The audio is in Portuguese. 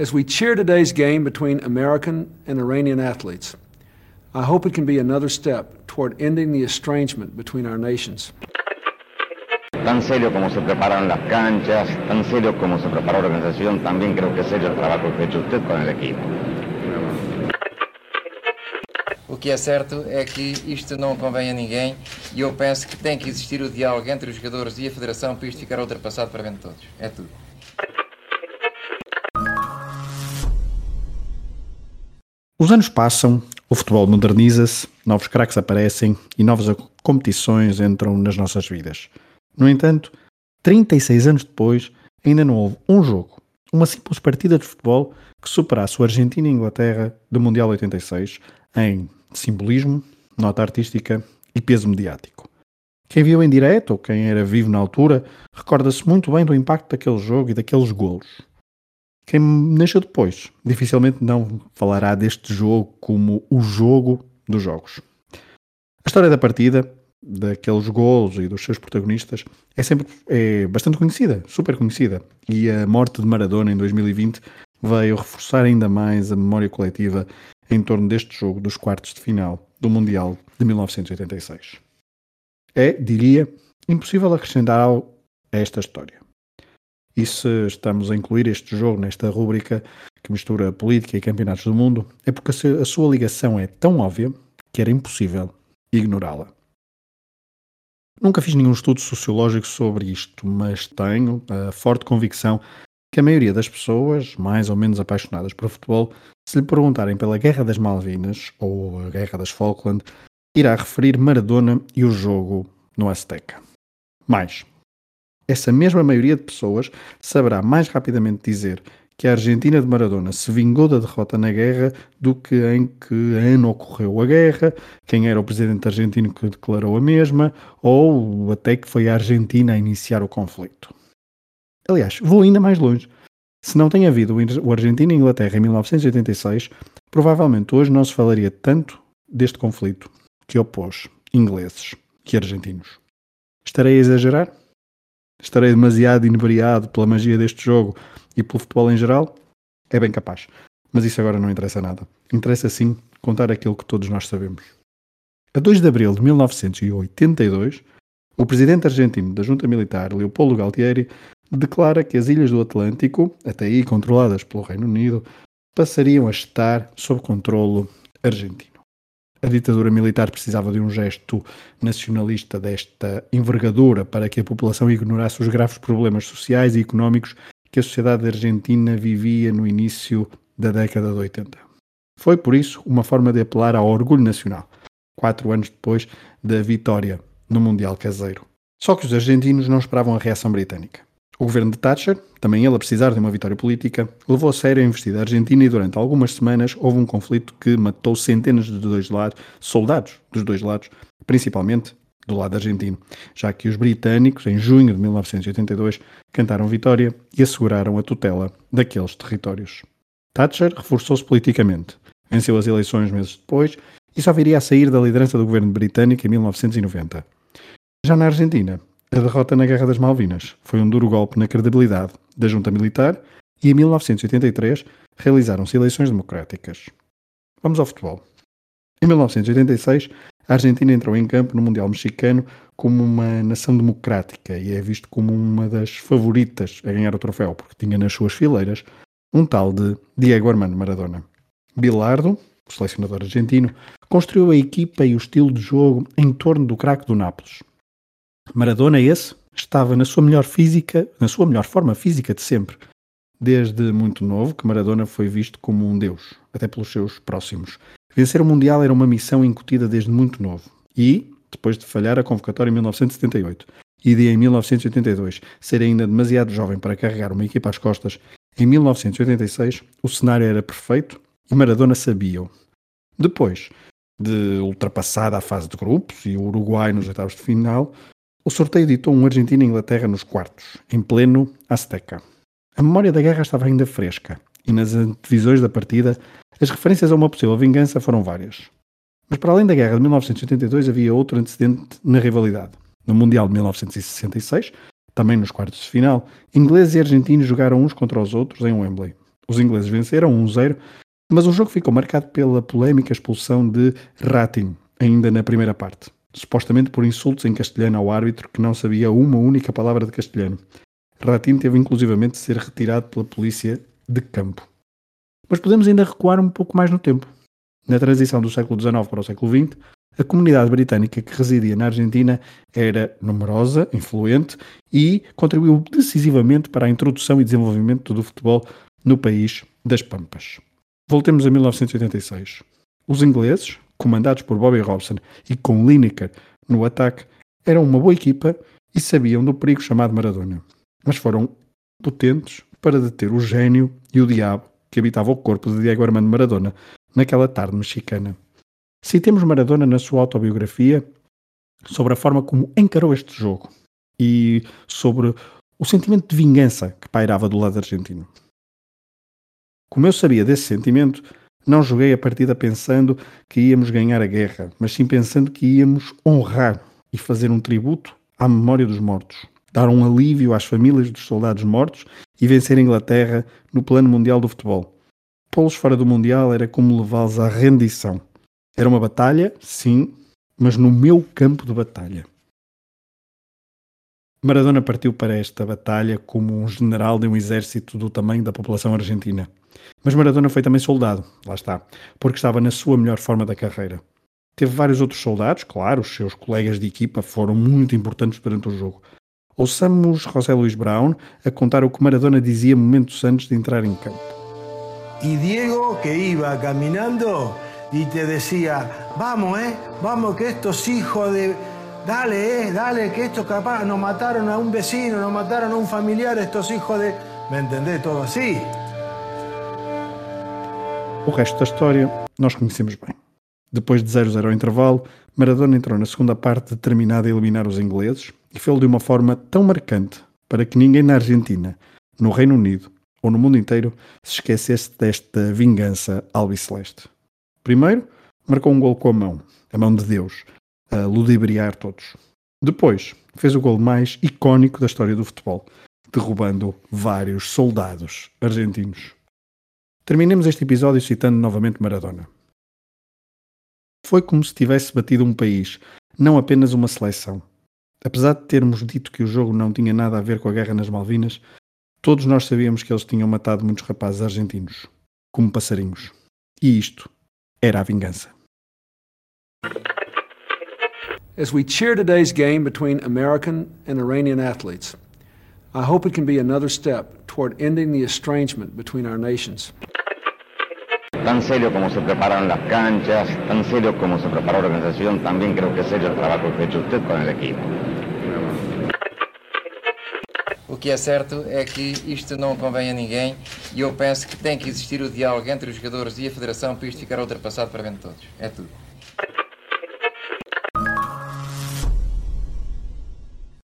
as we cheer today's game between American and Iranian athletes. I hope it can be another step toward ending the estrangement between our nations. Tan serio como se preparan las canchas, tan serio como se prepara la organización, también creo que es serio el trabajo que ha hecho usted con el equipo. O que é certo é que isto não convém a ninguém e eu penso que tem que existir o diálogo entre os jogadores e a Federação para isto ficar ultrapassado para bem de todos. É tudo. Os anos passam, o futebol moderniza-se, novos craques aparecem e novas competições entram nas nossas vidas. No entanto, 36 anos depois, ainda não houve um jogo, uma simples partida de futebol que superasse o Argentina e Inglaterra do Mundial 86 em simbolismo, nota artística e peso mediático. Quem viu em direto ou quem era vivo na altura recorda-se muito bem do impacto daquele jogo e daqueles golos. Quem nasceu depois dificilmente não falará deste jogo como o jogo dos jogos. A história da partida daqueles golos e dos seus protagonistas é sempre é bastante conhecida, super conhecida. E a morte de Maradona em 2020 veio reforçar ainda mais a memória coletiva em torno deste jogo dos quartos de final do Mundial de 1986. É, diria, impossível acrescentar algo a esta história. E se estamos a incluir este jogo nesta rúbrica que mistura política e campeonatos do mundo, é porque a sua ligação é tão óbvia que era impossível ignorá-la. Nunca fiz nenhum estudo sociológico sobre isto, mas tenho a forte convicção que a maioria das pessoas, mais ou menos apaixonadas por futebol, se lhe perguntarem pela Guerra das Malvinas ou a Guerra das Falkland, irá referir Maradona e o jogo no Azteca. Mais, essa mesma maioria de pessoas saberá mais rapidamente dizer que a Argentina de Maradona se vingou da derrota na guerra do que em que ano ocorreu a guerra, quem era o presidente argentino que declarou a mesma, ou até que foi a Argentina a iniciar o conflito. Aliás, vou ainda mais longe. Se não tem havido o Argentina e Inglaterra em 1986, provavelmente hoje não se falaria tanto deste conflito que opôs ingleses e argentinos. Estarei a exagerar? Estarei demasiado inebriado pela magia deste jogo e pelo futebol em geral? É bem capaz. Mas isso agora não interessa nada. Interessa sim contar aquilo que todos nós sabemos. A 2 de abril de 1982, o presidente argentino da junta militar, Leopoldo Galtieri, declara que as ilhas do Atlântico, até aí controladas pelo Reino Unido, passariam a estar sob controlo argentino. A ditadura militar precisava de um gesto nacionalista desta envergadura para que a população ignorasse os graves problemas sociais e económicos que a sociedade argentina vivia no início da década de 80. Foi, por isso, uma forma de apelar ao orgulho nacional, quatro anos depois da vitória no Mundial Caseiro. Só que os argentinos não esperavam a reação britânica. O governo de Thatcher, também ele a precisar de uma vitória política, levou a sério a investida argentina e durante algumas semanas houve um conflito que matou centenas de dois lados, soldados dos dois lados, principalmente do lado argentino, já que os britânicos, em junho de 1982, cantaram vitória e asseguraram a tutela daqueles territórios. Thatcher reforçou-se politicamente, venceu as eleições meses depois e só viria a sair da liderança do governo britânico em 1990. Já na Argentina, a derrota na Guerra das Malvinas foi um duro golpe na credibilidade da junta militar e em 1983 realizaram-se eleições democráticas. Vamos ao futebol. Em 1986, a Argentina entrou em campo no Mundial Mexicano como uma nação democrática e é visto como uma das favoritas a ganhar o troféu, porque tinha nas suas fileiras um tal de Diego Armando Maradona. Bilardo, o selecionador argentino, construiu a equipa e o estilo de jogo em torno do craque do Nápoles, Maradona esse estava na sua melhor física, na sua melhor forma física de sempre. Desde muito novo que Maradona foi visto como um deus, até pelos seus próximos. Vencer o Mundial era uma missão incutida desde muito novo. E, depois de falhar a convocatória em 1978 e de em 1982 ser ainda demasiado jovem para carregar uma equipa às costas, em 1986 o cenário era perfeito e Maradona sabia-o. Depois de ultrapassada a fase de grupos e o Uruguai nos oitavos de final, o sorteio ditou um Argentina e Inglaterra nos quartos, em pleno Azteca. A memória da guerra estava ainda fresca, e nas antevisões da partida, as referências a uma possível vingança foram várias. Mas para além da guerra de 1982 havia outro antecedente na rivalidade. No Mundial de 1966, também nos quartos de final, ingleses e argentinos jogaram uns contra os outros em Wembley. Os ingleses venceram 1-0, mas o jogo ficou marcado pela polémica expulsão de Ratin, ainda na primeira parte, supostamente por insultos em castelhano ao árbitro que não sabia uma única palavra de castelhano. Ratin teve inclusivamente de ser retirado pela polícia de campo. Mas podemos ainda recuar um pouco mais no tempo. Na transição do século XIX para o século XX, a comunidade britânica que residia na Argentina era numerosa, influente e contribuiu decisivamente para a introdução e desenvolvimento do futebol no país das Pampas. Voltemos a 1986. Os ingleses, comandados por Bobby Robson e com Lineker no ataque, eram uma boa equipa e sabiam do perigo chamado Maradona. Mas foram potentes para deter o gênio e o diabo que habitava o corpo de Diego Armando Maradona naquela tarde mexicana. Citemos Maradona na sua autobiografia sobre a forma como encarou este jogo e sobre o sentimento de vingança que pairava do lado argentino. Como eu sabia desse sentimento, não joguei a partida pensando que íamos ganhar a guerra, mas sim pensando que íamos honrar e fazer um tributo à memória dos mortos, dar um alívio às famílias dos soldados mortos e vencer a Inglaterra no plano mundial do futebol. Pô-los fora do Mundial era como levá-los à rendição. Era uma batalha, sim, mas no meu campo de batalha. Maradona partiu para esta batalha como um general de um exército do tamanho da população argentina. Mas Maradona foi também soldado, lá está, porque estava na sua melhor forma da carreira. Teve vários outros soldados, claro, os seus colegas de equipa foram muito importantes durante o jogo. Ouçamos José Luís Brown a contar o que Maradona dizia momentos antes de entrar em campo. E Diego que iba caminando y te decía, vamos, eh, vamos que estos hijos de... Dale, eh, dale, que estos capaz nos mataron a un vecino, nos mataron a un familiar, estos hijos de... ¿Me entendés? Todo así. O resto da história nós conhecemos bem. Depois de 0-0 ao intervalo, Maradona entrou na segunda parte determinada a eliminar os ingleses e fez-lo de uma forma tão marcante para que ninguém na Argentina, no Reino Unido ou no mundo inteiro se esquecesse desta vingança albiceleste. Primeiro, marcou um gol com a mão, a mão de Deus, a ludibriar todos. Depois, fez o gol mais icónico da história do futebol, derrubando vários soldados argentinos. Terminemos este episódio citando novamente Maradona. Foi como se tivesse batido um país, não apenas uma seleção. Apesar de termos dito que o jogo não tinha nada a ver com a guerra nas Malvinas, todos nós sabíamos que eles tinham matado muitos rapazes argentinos, como passarinhos. E isto era a vingança. As we cheer today's game between American and Iranian athletes, I hope it can be another step toward ending the estrangement between our nations. Tan serio como se preparan las canchas, tan serio como se prepara la organización, también creo que es serio el trabajo que ha hecho usted con el equipo. O que é certo é que isto não convém a ninguém e eu penso que tem que existir o diálogo entre os jogadores e a Federação para isto ficar ultrapassado para bem de todos. É tudo.